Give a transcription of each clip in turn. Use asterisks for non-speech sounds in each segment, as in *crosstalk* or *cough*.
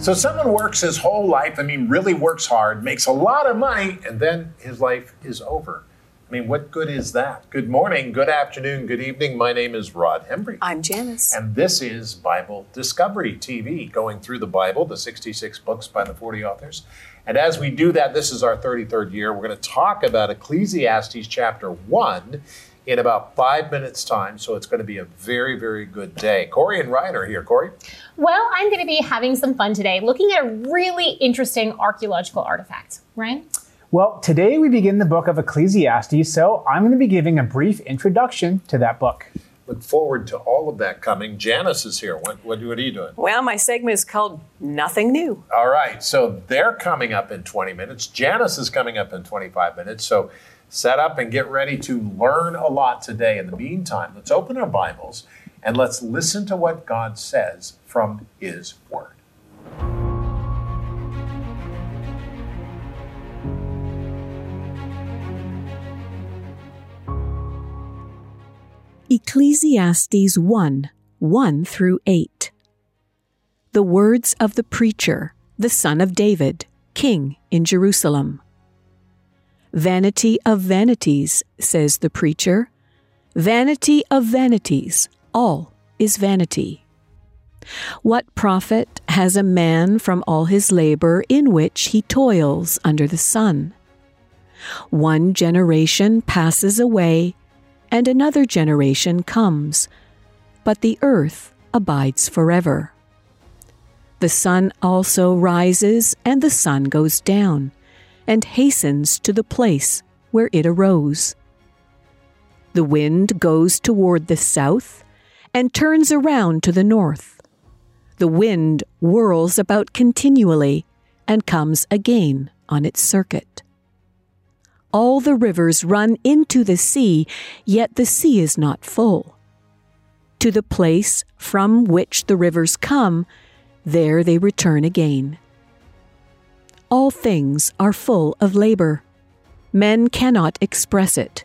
So someone works his whole life, I mean, really works hard, makes a lot of money, and then his life is over. I mean, what good is that? Good morning, good afternoon, good evening. My name is Rod Hembree. I'm Janice. And this is Bible Discovery TV, going through the Bible, the 66 books by the 40 authors. And as we do that, this is our 33rd year. We're going to talk about Ecclesiastes chapter 1 in about five minutes' time. So it's going to be a very, very good day. Corey and Ryan are here. Corey? Well, I'm going to be having some fun today looking at a really interesting archaeological artifact. Ryan? Well, today we begin the book of Ecclesiastes, so I'm going to be giving a brief introduction to that book. Look forward to all of that coming. Janice is here. What, what, what are you doing? Well, my segment is called Nothing New. All right. So they're coming up in 20 minutes. Janice is coming up in 25 minutes. So set up and get ready to learn a lot today. In the meantime, let's open our Bibles and let's listen to what God says from His Word. Ecclesiastes 1 1 through 8. The words of the preacher, the son of David, king in Jerusalem. Vanity of vanities, says the preacher. Vanity of vanities, all is vanity. What profit has a man from all his labor in which he toils under the sun? One generation passes away, and another generation comes, but the earth abides forever. The sun also rises, and the sun goes down and hastens to the place where it arose. The wind goes toward the south and turns around to the north. The wind whirls about continually and comes again on its circuit. All the rivers run into the sea, yet the sea is not full. To the place from which the rivers come, there they return again all things are full of labor. Men cannot express it.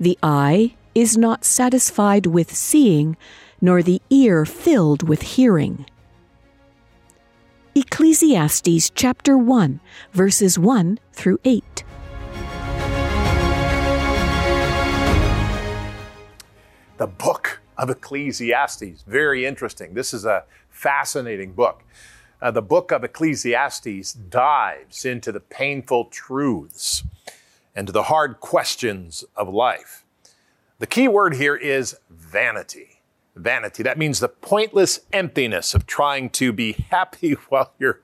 The eye is not satisfied with seeing, nor the ear filled with hearing. Ecclesiastes chapter 1, verses 1 through 8. The book of Ecclesiastes. Very interesting. This is a fascinating book uh, the book of Ecclesiastes dives into the painful truths and to the hard questions of life. The key word here is vanity. Vanity. That means the pointless emptiness of trying to be happy *laughs* while you're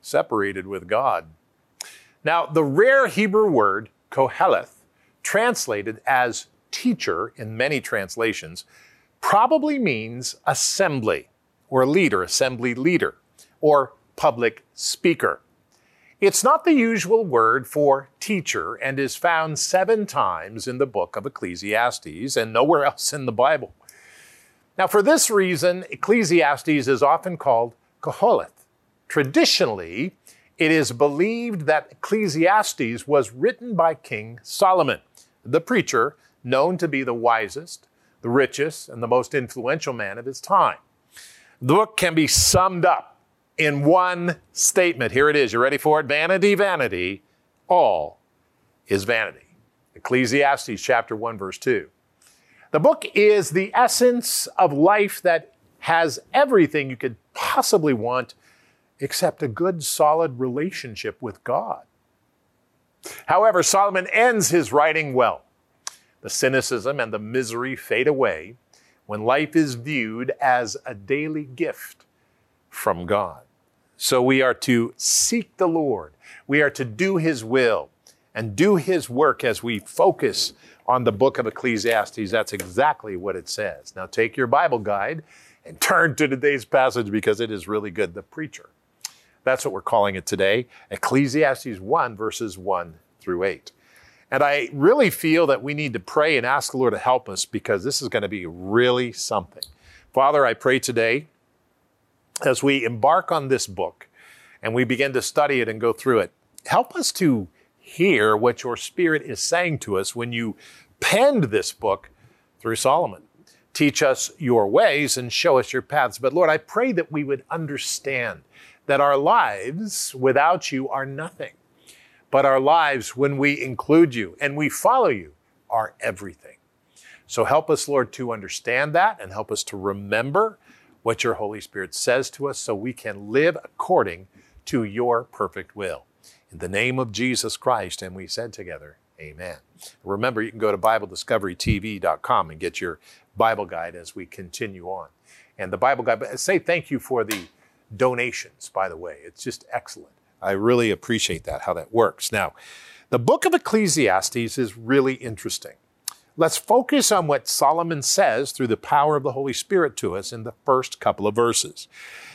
separated with God. Now, the rare Hebrew word koheleth, translated as teacher in many translations, probably means assembly or leader, assembly leader or public speaker. It's not the usual word for teacher and is found seven times in the book of Ecclesiastes and nowhere *laughs* else in the Bible. Now, for this reason, Ecclesiastes is often called Koholeth. Traditionally, it is believed that Ecclesiastes was written by King Solomon, the preacher known to be the wisest, the richest, and the most influential man of his time. The book can be summed up in one statement. Here it is. You ready for it? Vanity, vanity, all is vanity. Ecclesiastes chapter 1, verse 2. The book is the essence of life that has everything you could possibly want except a good, solid relationship with God. However, Solomon ends his writing well. The cynicism and the misery fade away when life is viewed as a daily gift from God. So we are to seek the Lord. We are to do His will and do His work as we focus on the book of Ecclesiastes. That's exactly what it says. Now take your Bible guide and turn to today's passage because it is really good. The preacher. That's what we're calling it today. Ecclesiastes 1, verses 1 through 8. And I really feel that we need to pray and ask the Lord to help us because this is going to be really something. Father, I pray today as we embark on this book and we begin to study it and go through it, help us to hear what your Spirit is saying to us when you penned this book through Solomon. Teach us your ways and show us your paths. But Lord, I pray that we would understand that our lives without you are nothing. But our lives, when we include you and we follow you, are everything. So help us, Lord, to understand that and help us to remember what your Holy Spirit says to us so we can live according to your perfect will. In the name of Jesus Christ, and we said together, Amen. Remember, you can go to BibleDiscoveryTV.com and get your Bible guide as we continue on. And the Bible guide, but say thank you for the donations, by the way. It's just excellent. I really appreciate that, how that works. Now, the book of Ecclesiastes is really interesting. Let's focus on what Solomon says through the power of the Holy Spirit to us in the first couple of verses.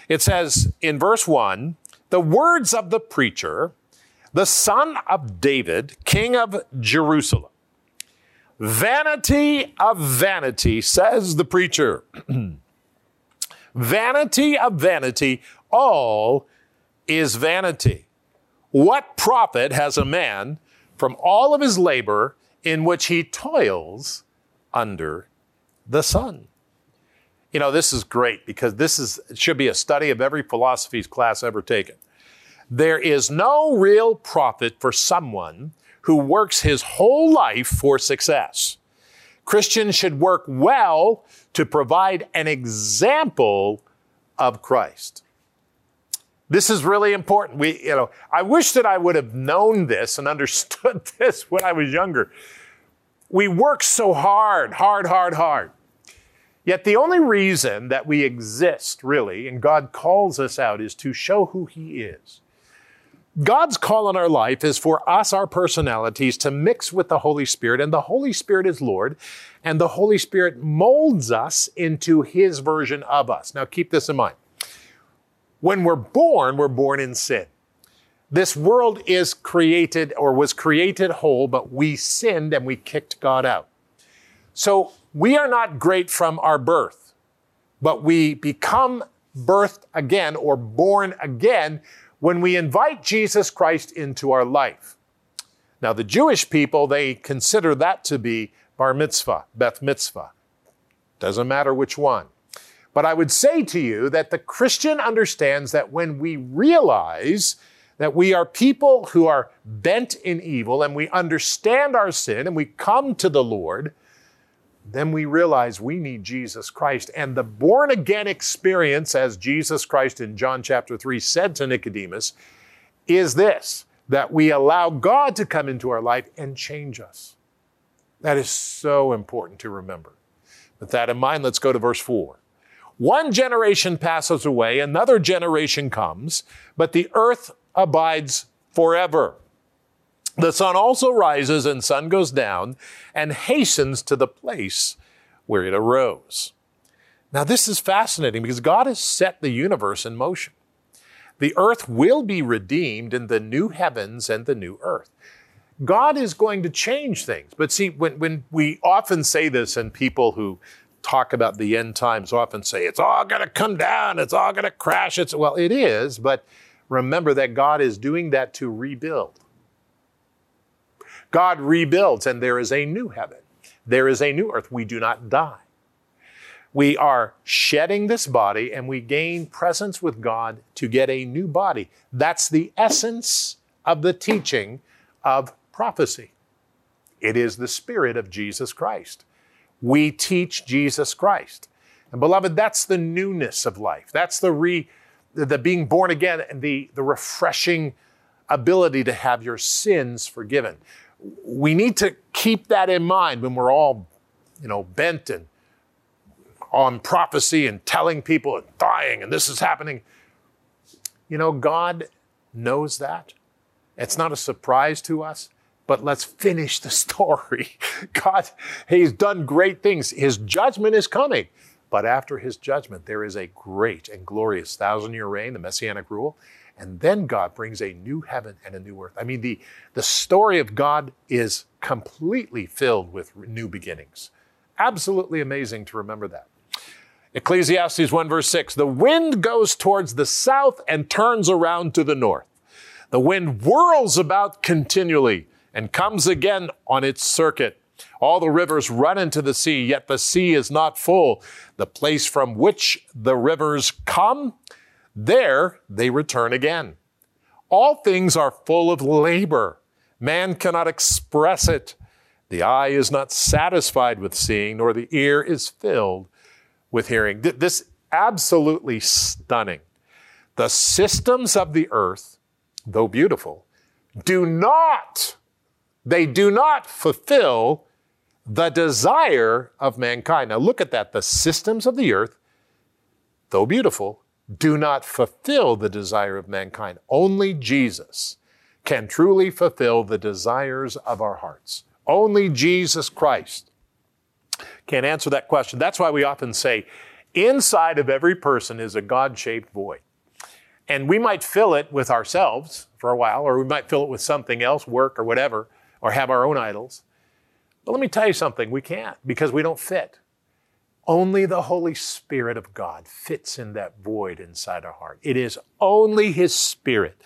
It says in verse 1 the words of the preacher, the son of David, king of Jerusalem. Vanity of vanity, says the preacher. *clears throat* vanity of vanity, all is vanity. What profit has a man from all of his labor in which he toils under the sun? You know, this is great because this is should be a study of every philosophy's class ever taken. There is no real profit for someone who works his whole life for success. Christians should work well to provide an example of Christ. This is really important. We, you know, I wish that I would have known this and understood *laughs* this when I was younger. We work so hard, hard, hard, hard. Yet the only reason that we exist, really, and God calls us out, is to show who He is. God's call on our life is for us, our personalities, to mix with the Holy Spirit, and the Holy Spirit is Lord, and the Holy Spirit molds us into His version of us. Now, keep this in mind. When we're born, we're born in sin. This world is created or was created whole, but we sinned and we kicked God out. So we are not great from our birth, but we become birthed again or born again when we invite Jesus Christ into our life. Now, the Jewish people, they consider that to be bar mitzvah, beth mitzvah. Doesn't matter which one. But I would say to you that the Christian understands that when we realize that we are people who are bent in evil and we understand our sin and we come to the Lord, then we realize we need Jesus Christ. And the born again experience, as Jesus Christ in John chapter 3 said to Nicodemus, is this that we allow God to come into our life and change us. That is so important to remember. With that in mind, let's go to verse 4. One generation passes away, another generation comes, but the earth abides forever. The sun also rises and sun goes down and hastens to the place where it arose. Now, this is fascinating because God has set the universe in motion. The earth will be redeemed in the new heavens and the new earth. God is going to change things. But see, when, when we often say this, and people who talk about the end times often say, it's all going to come down, it's all going to crash. It's, well, it is, but remember that God is doing that to rebuild. God rebuilds, and there is a new heaven. There is a new earth. We do not die. We are shedding this body and we gain presence with God to get a new body. That's the essence of the teaching of prophecy. It is the spirit of Jesus Christ. We teach Jesus Christ. And beloved, that's the newness of life. That's the re the being born again and the, the refreshing ability to have your sins forgiven we need to keep that in mind when we're all, you know, bent and on prophecy and telling people and dying and this is happening. You know, God knows that. It's not a surprise to us, but let's finish the *laughs* story. God, He's done great things. His judgment is coming. But after His judgment, there is a great and glorious thousand year reign, the messianic rule. And then God brings a new heaven and a new earth. I mean, the, the story of God is completely filled with new beginnings. Absolutely amazing to remember that. Ecclesiastes 1 verse 6 The wind goes towards the south and turns around to the north. The wind whirls about continually and comes again on its circuit. All the rivers run into the sea, yet the sea is not full. The place from which the rivers come There they return again. All things are full of labor. Man cannot express it. The eye is not satisfied with seeing, nor the ear is filled with hearing. This absolutely stunning. The systems of the earth, though beautiful, do not, they do not fulfill the desire of mankind. Now look at that. The systems of the earth, though beautiful, do not fulfill the desire of mankind. Only Jesus can truly fulfill the desires of our hearts. Only Jesus Christ can answer that question. That's why we often say, inside of every person is a God shaped void. And we might fill it with ourselves for a while, or we might fill it with something else, work or whatever, or have our own idols. But let me tell you something, we can't because we don't fit. Only the Holy Spirit of God fits in that void inside our heart. It is only His Spirit.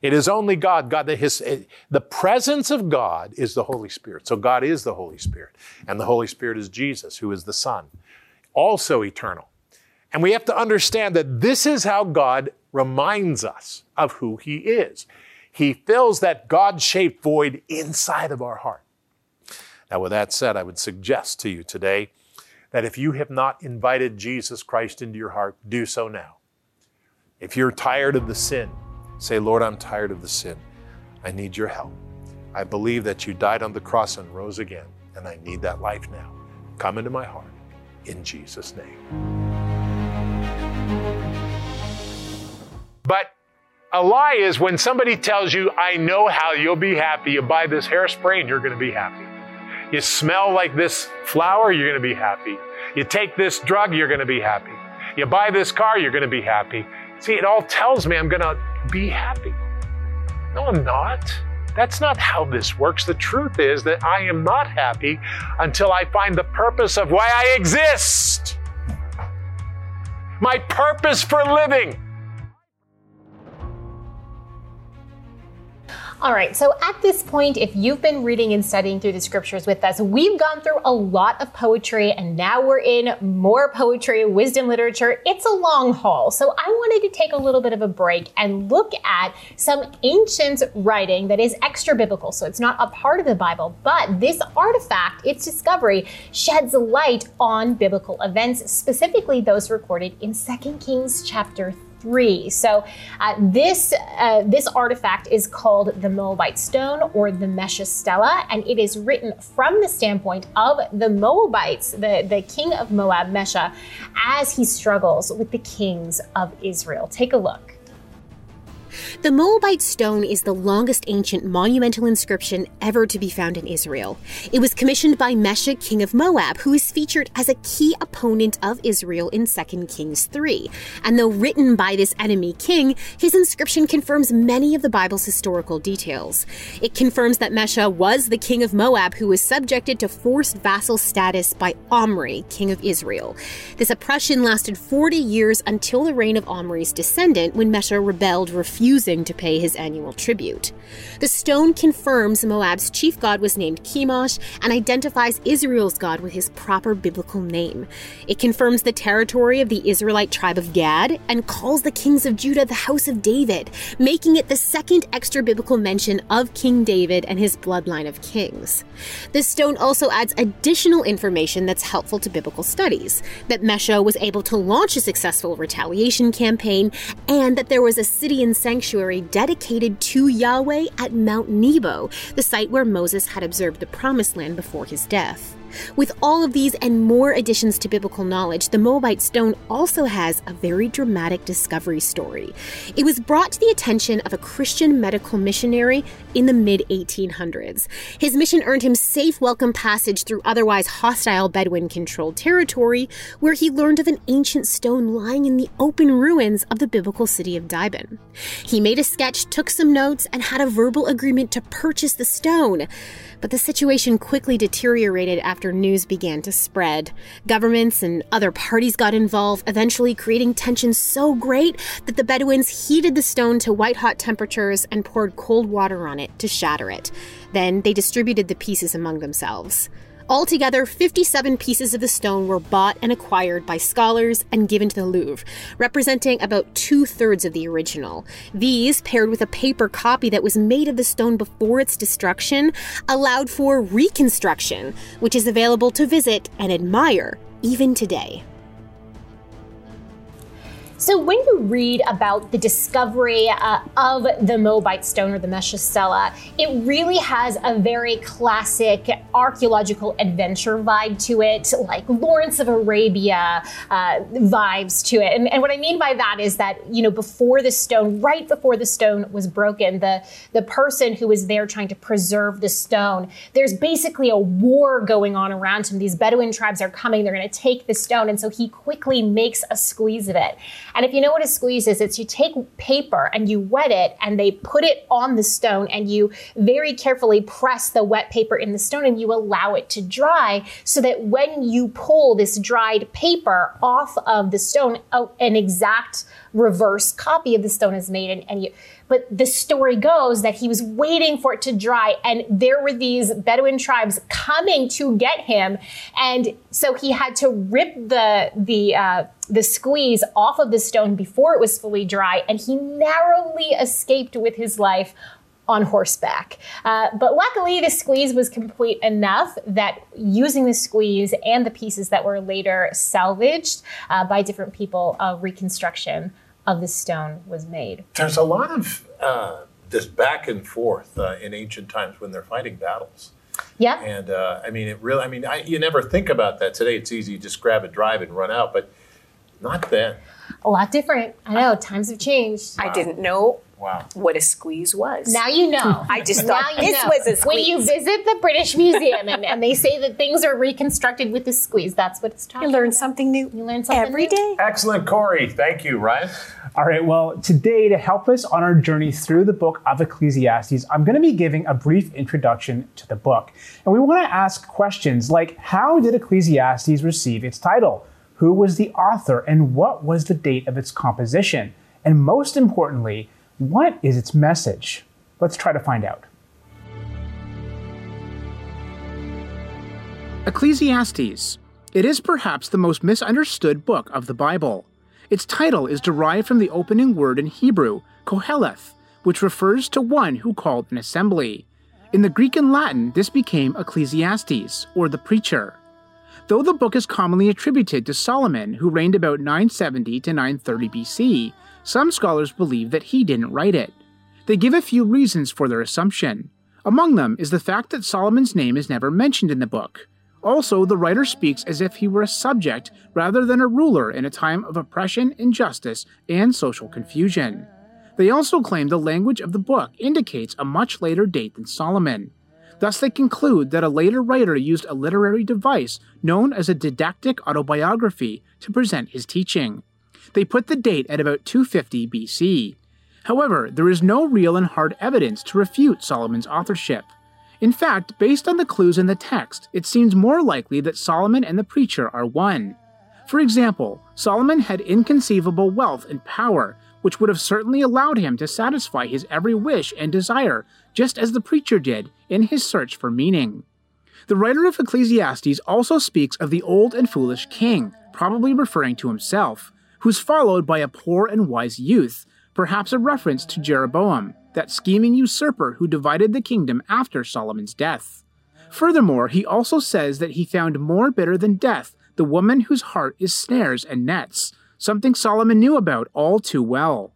It is only God. God, the, his, eh, the presence of God is the Holy Spirit. So God is the Holy Spirit. And the Holy Spirit is Jesus, who is the Son, also eternal. And we have to understand that this is how God reminds us of who He is. He fills that God shaped void inside of our heart. Now, with that said, I would suggest to you today that if you have not invited Jesus Christ into your heart, do so now. If you're tired of the sin, say, Lord, I'm tired of the sin. I need your help. I believe that you died on the cross and rose again, and I need that life now. Come into my heart in Jesus' name. But a lie is when somebody tells you, I know how you'll be happy. You buy this hairspray and you're going to be happy. You smell like this flower, you're going to be happy. You take this drug, you're going to be happy. You buy this car, you're going to be happy. See, it all tells me I'm going to be happy. No, I'm not. That's not how this works. The truth is that I am not happy until I find the purpose of why I exist. My purpose for living. All right, so at this point, if you've been reading and studying through the scriptures with us, we've gone through a lot of poetry and now we're in more poetry, wisdom literature. It's a long haul. So I wanted to take a little bit of a break and look at some ancient writing that is extra biblical. So it's not a part of the Bible, but this artifact, its discovery, sheds light on biblical events, specifically those recorded in 2 Kings chapter 3. So uh, this uh, this artifact is called the Moabite stone or the Mesha Stela, and it is written from the standpoint of the Moabites, the, the king of Moab, Mesha, as he struggles with the kings of Israel. Take a look. The Moabite stone is the longest ancient monumental inscription ever to be found in Israel. It was commissioned by Mesha, king of Moab, who is featured as a key opponent of Israel in 2 Kings 3. And though written by this enemy king, his inscription confirms many of the Bible's historical details. It confirms that Mesha was the king of Moab who was subjected to forced vassal status by Omri, king of Israel. This oppression lasted 40 years until the reign of Omri's descendant when Mesha rebelled, refusing refusing to pay his annual tribute. The stone confirms Moab's chief god was named Chemosh and identifies Israel's god with his proper biblical name. It confirms the territory of the Israelite tribe of Gad and calls the kings of Judah the house of David, making it the second extra biblical mention of King David and his bloodline of kings. The stone also adds additional information that's helpful to biblical studies that Mesha was able to launch a successful retaliation campaign, and that there was a city in sanctuary dedicated to Yahweh at Mount Nebo, the site where Moses had observed the Promised Land before his death. With all of these and more additions to biblical knowledge, the Moabite stone also has a very dramatic discovery story. It was brought to the attention of a Christian medical missionary in the mid 1800s. His mission earned him safe welcome passage through otherwise hostile Bedouin controlled territory, where he learned of an ancient stone lying in the open ruins of the biblical city of Dibon. He made a sketch, took some notes, and had a verbal agreement to purchase the stone. But the situation quickly deteriorated after news began to spread. Governments and other parties got involved, eventually creating tensions so great that the Bedouins heated the stone to white hot temperatures and poured cold water on it to shatter it. Then they distributed the pieces among themselves. Altogether, 57 pieces of the stone were bought and acquired by scholars and given to the Louvre, representing about two thirds of the original. These, paired with a paper copy that was made of the stone before its destruction, allowed for reconstruction, which is available to visit and admire even today. So, when you read about the discovery uh, of the Moabite stone or the Mesha it really has a very classic archaeological adventure vibe to it, like Lawrence of Arabia uh, vibes to it. And, and, what I mean by that is that, you know, before the stone, right before the stone was broken, the, the person who was there trying to preserve the stone, there's basically a war going on around him. These Bedouin tribes are coming, they're going to take the stone. And so he quickly makes a squeeze of it. And if you know what a squeeze is, it's you take paper and you wet it and they put it on the stone and you very carefully press the wet paper in the stone and you allow it to dry so that when you pull this dried paper off of the stone, oh, an exact reverse copy of the stone is made and, and you but the story goes that he was waiting for it to dry, and there were these Bedouin tribes coming to get him, and so he had to rip the the uh, the squeeze off of the stone before it was fully dry, and he narrowly escaped with his life on horseback. Uh, but luckily, the squeeze was complete enough that using the squeeze and the pieces that were later salvaged uh, by different people of reconstruction of the stone was made. There's a lot of uh, this back and forth uh, in ancient times when they're fighting battles. Yeah. And uh, I mean, it really, I mean, I, you never think about that today. It's easy, to just grab a drive and run out, but not then. A lot different. I know, times have changed. I didn't know Wow. what a squeeze was. Now you know. I just Now thought you this know. was a squeeze. When you visit the British Museum and, and they say that things are reconstructed with the squeeze, that's what it's talking you learn about. something new You learn something every new. day. Excellent, Corey. Thank you, Ryan. All right, well, today, to help us on our journey through the book of Ecclesiastes, I'm going to be giving a brief introduction to the book. And we want to ask questions like How did Ecclesiastes receive its title? Who was the author? And what was the date of its composition? And most importantly, what is its message? Let's try to find out. Ecclesiastes. It is perhaps the most misunderstood book of the Bible. Its title is derived from the opening word in Hebrew, Koheleth, which refers to one who called an assembly. In the Greek and Latin, this became Ecclesiastes, or the preacher. Though the book is commonly attributed to Solomon, who reigned about 970 to 930 BC, some scholars believe that he didn't write it. They give a few reasons for their assumption. Among them is the fact that Solomon's name is never mentioned in the book. Also, the writer speaks as if he were a subject rather than a ruler in a time of oppression, injustice, and social confusion. They also claim the language of the book indicates a much later date than Solomon. Thus, they conclude that a later writer used a literary device known as a didactic autobiography to present his teaching. They put the date at about 250 BC. However, there is no real and hard evidence to refute Solomon's authorship. In fact, based on the clues in the text, it seems more likely that Solomon and the preacher are one. For example, Solomon had inconceivable wealth and power, which would have certainly allowed him to satisfy his every wish and desire, just as the preacher did in his search for meaning. The writer of Ecclesiastes also speaks of the old and foolish king, probably referring to himself, who's followed by a poor and wise youth, perhaps a reference to Jeroboam, that scheming usurper who divided the kingdom after Solomon's death. Furthermore, he also says that he found more bitter than death the woman whose heart is snares and nets, something Solomon knew about all too well.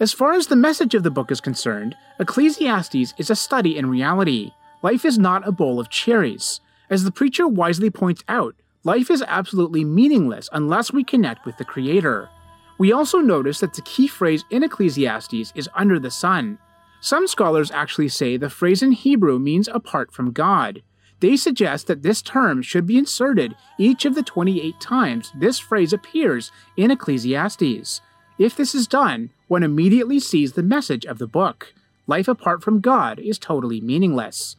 As far as the message of the book is concerned, Ecclesiastes is a study in reality. Life is not a bowl of cherries. As the preacher wisely points out, life is absolutely meaningless unless we connect with the Creator. We also notice that the key phrase in Ecclesiastes is under the sun. Some scholars actually say the phrase in Hebrew means apart from God. They suggest that this term should be inserted each of the 28 times this phrase appears in Ecclesiastes. If this is done, one immediately sees the message of the book. Life apart from God is totally meaningless.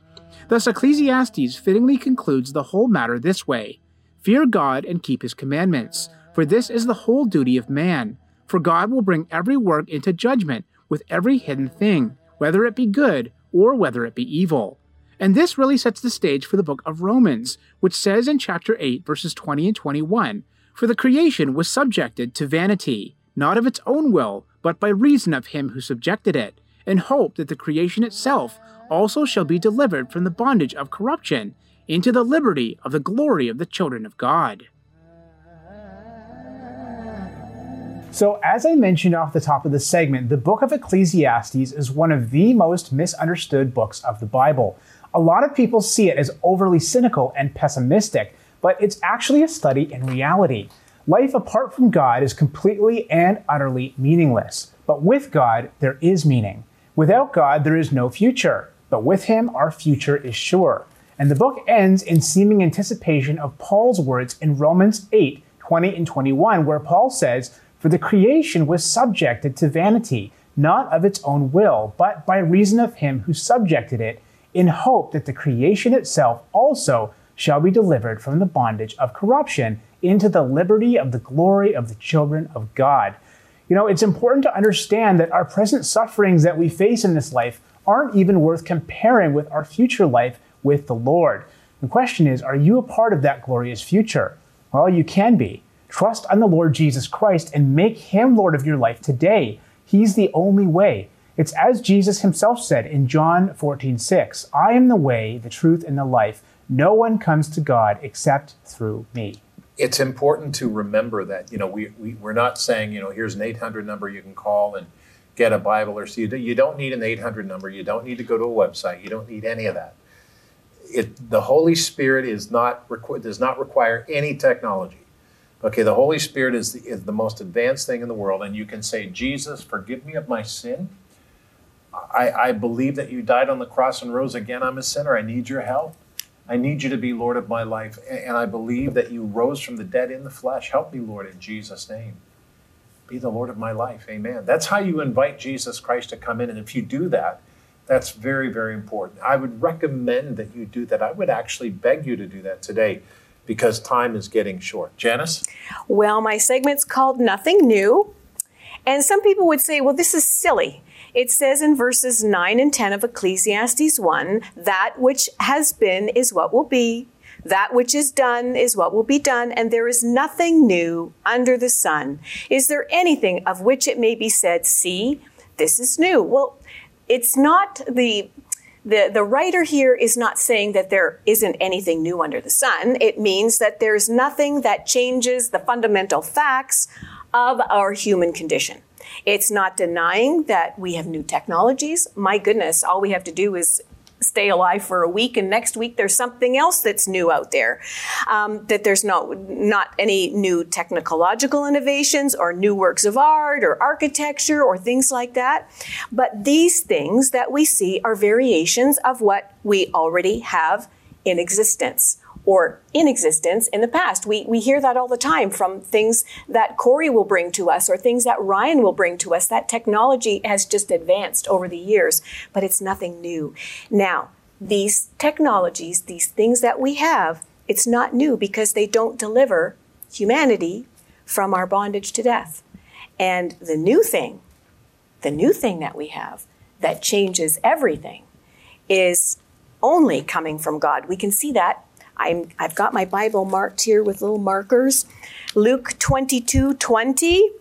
Thus, Ecclesiastes fittingly concludes the whole matter this way Fear God and keep his commandments, for this is the whole duty of man. For God will bring every work into judgment with every hidden thing, whether it be good or whether it be evil. And this really sets the stage for the book of Romans, which says in chapter 8, verses 20 and 21 For the creation was subjected to vanity, not of its own will, but by reason of him who subjected it, in hope that the creation itself also shall be delivered from the bondage of corruption into the liberty of the glory of the children of God. So, as I mentioned off the top of the segment, the book of Ecclesiastes is one of the most misunderstood books of the Bible. A lot of people see it as overly cynical and pessimistic, but it's actually a study in reality. Life apart from God is completely and utterly meaningless, but with God, there is meaning. Without God, there is no future, but with Him, our future is sure. And the book ends in seeming anticipation of Paul's words in Romans 8 20 and 21, where Paul says, For the creation was subjected to vanity, not of its own will, but by reason of him who subjected it, in hope that the creation itself also shall be delivered from the bondage of corruption into the liberty of the glory of the children of God. You know, it's important to understand that our present sufferings that we face in this life aren't even worth comparing with our future life with the Lord. The question is, are you a part of that glorious future? Well, you can be. Trust on the Lord Jesus Christ and make him Lord of your life today. He's the only way. It's as Jesus himself said in John 14, 6, I am the way, the truth, and the life. No one comes to God except through me. It's important to remember that, you know, we, we, we're not saying, you know, here's an 800 number you can call and get a Bible or see. You don't need an 800 number. You don't need to go to a website. You don't need any of that. It, the Holy Spirit is not does not require any technology. Okay, the Holy Spirit is the, is the most advanced thing in the world, and you can say, Jesus, forgive me of my sin. I, I believe that you died on the cross and rose again. I'm a sinner. I need your help. I need you to be Lord of my life. And I believe that you rose from the dead in the flesh. Help me, Lord, in Jesus' name. Be the Lord of my life. Amen. That's how you invite Jesus Christ to come in. And if you do that, that's very, very important. I would recommend that you do that. I would actually beg you to do that today because time is getting short. Janice? Well, my segment's called Nothing New. And some people would say, well, this is silly. It says in verses 9 and 10 of Ecclesiastes 1 that which has been is what will be, that which is done is what will be done, and there is nothing new under the sun. Is there anything of which it may be said, See, this is new? Well, it's not the the, the writer here is not saying that there isn't anything new under the sun. It means that there's nothing that changes the fundamental facts of our human condition. It's not denying that we have new technologies. My goodness, all we have to do is stay alive for a week and next week there's something else that's new out there. Um, that there's no not any new technological innovations or new works of art or architecture or things like that. But these things that we see are variations of what we already have in existence or in existence in the past. We, we hear that all the time from things that Corey will bring to us or things that Ryan will bring to us. That technology has just advanced over the years, but it's nothing new. Now, these technologies, these things that we have, it's not new because they don't deliver humanity from our bondage to death. And the new thing, the new thing that we have that changes everything is only coming from God. We can see that I'm, I've got my Bible marked here with little markers. Luke 22 20.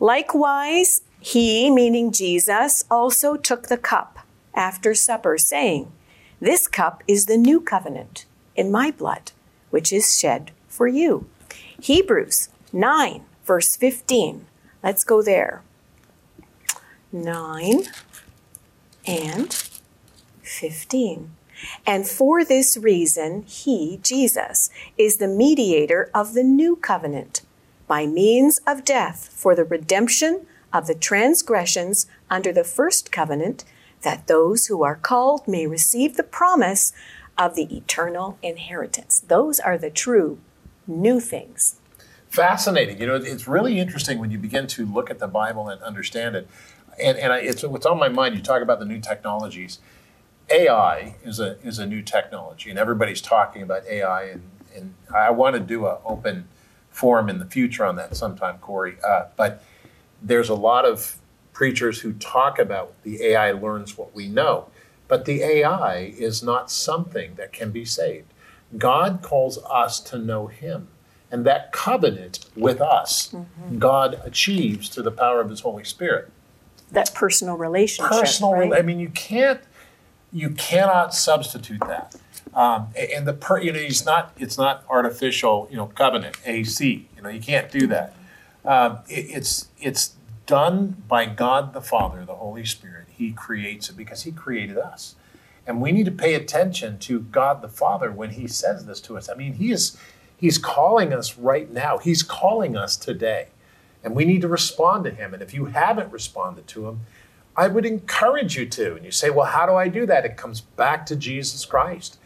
Likewise, he, meaning Jesus, also took the cup after supper, saying, This cup is the new covenant in my blood, which is shed for you. Hebrews 9, verse 15. Let's go there. 9 and 15. And for this reason, he, Jesus, is the mediator of the new covenant by means of death for the redemption of the transgressions under the first covenant, that those who are called may receive the promise of the eternal inheritance. Those are the true new things. Fascinating. You know, it's really interesting when you begin to look at the Bible and understand it. And, and I, it's what's on my mind. You talk about the new technologies. AI is a is a new technology, and everybody's talking about AI, and, and I want to do an open forum in the future on that sometime, Corey. Uh, but there's a lot of preachers who talk about the AI learns what we know. But the AI is not something that can be saved. God calls us to know Him. And that covenant with us, mm-hmm. God achieves through the power of His Holy Spirit. That personal relationship. Personal, right? I mean, you can't, you cannot substitute that. Um, and the per, you know, he's not. It's not artificial. You know, covenant AC. You know, you can't do that. Um, it, it's it's done by God the Father, the Holy Spirit. He creates it because He created us. And we need to pay attention to God the Father when He says this to us. I mean, He is He's calling us right now. He's calling us today. And we need to respond to Him. And if you haven't responded to Him, I would encourage you to. And you say, well, how do I do that? It comes back to Jesus Christ.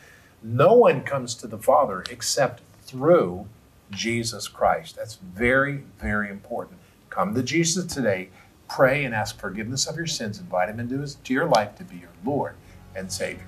No one comes to the Father except through Jesus Christ. That's very, very important. Come to Jesus today, pray and ask forgiveness of your sins, invite Him into, his, your life to be your Lord and Savior.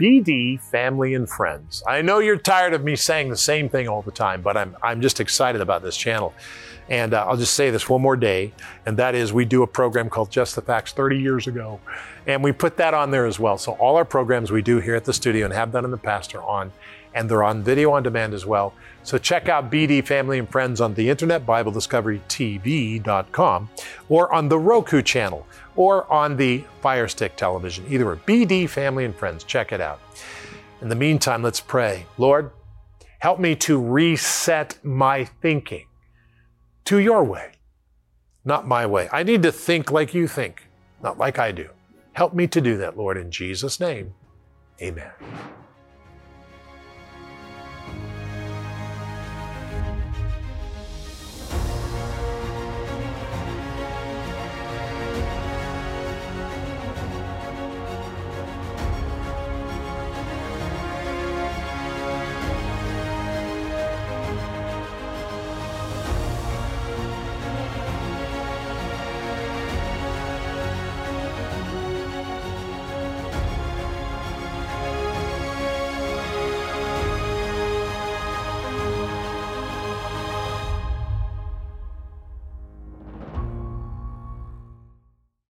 BD family and friends. I know you're tired of me saying the same thing all the time, but I'm, I'm just excited about this channel. And uh, I'll just say this one more day, and that is we do a program called Just the Facts 30 years ago. And we put that on there as well. So all our programs we do here at the studio and have done in the past are on, and they're on video on demand as well. So check out BD Family and Friends on the internet, BibleDiscoveryTV.com, or on the Roku channel or on the Fire Stick television. Either way, BD Family and Friends. Check it out. In the meantime, let's pray. Lord, help me to reset my thinking to your way, not my way. I need to think like you think, not like I do. Help me to do that, Lord, in Jesus' name. Amen.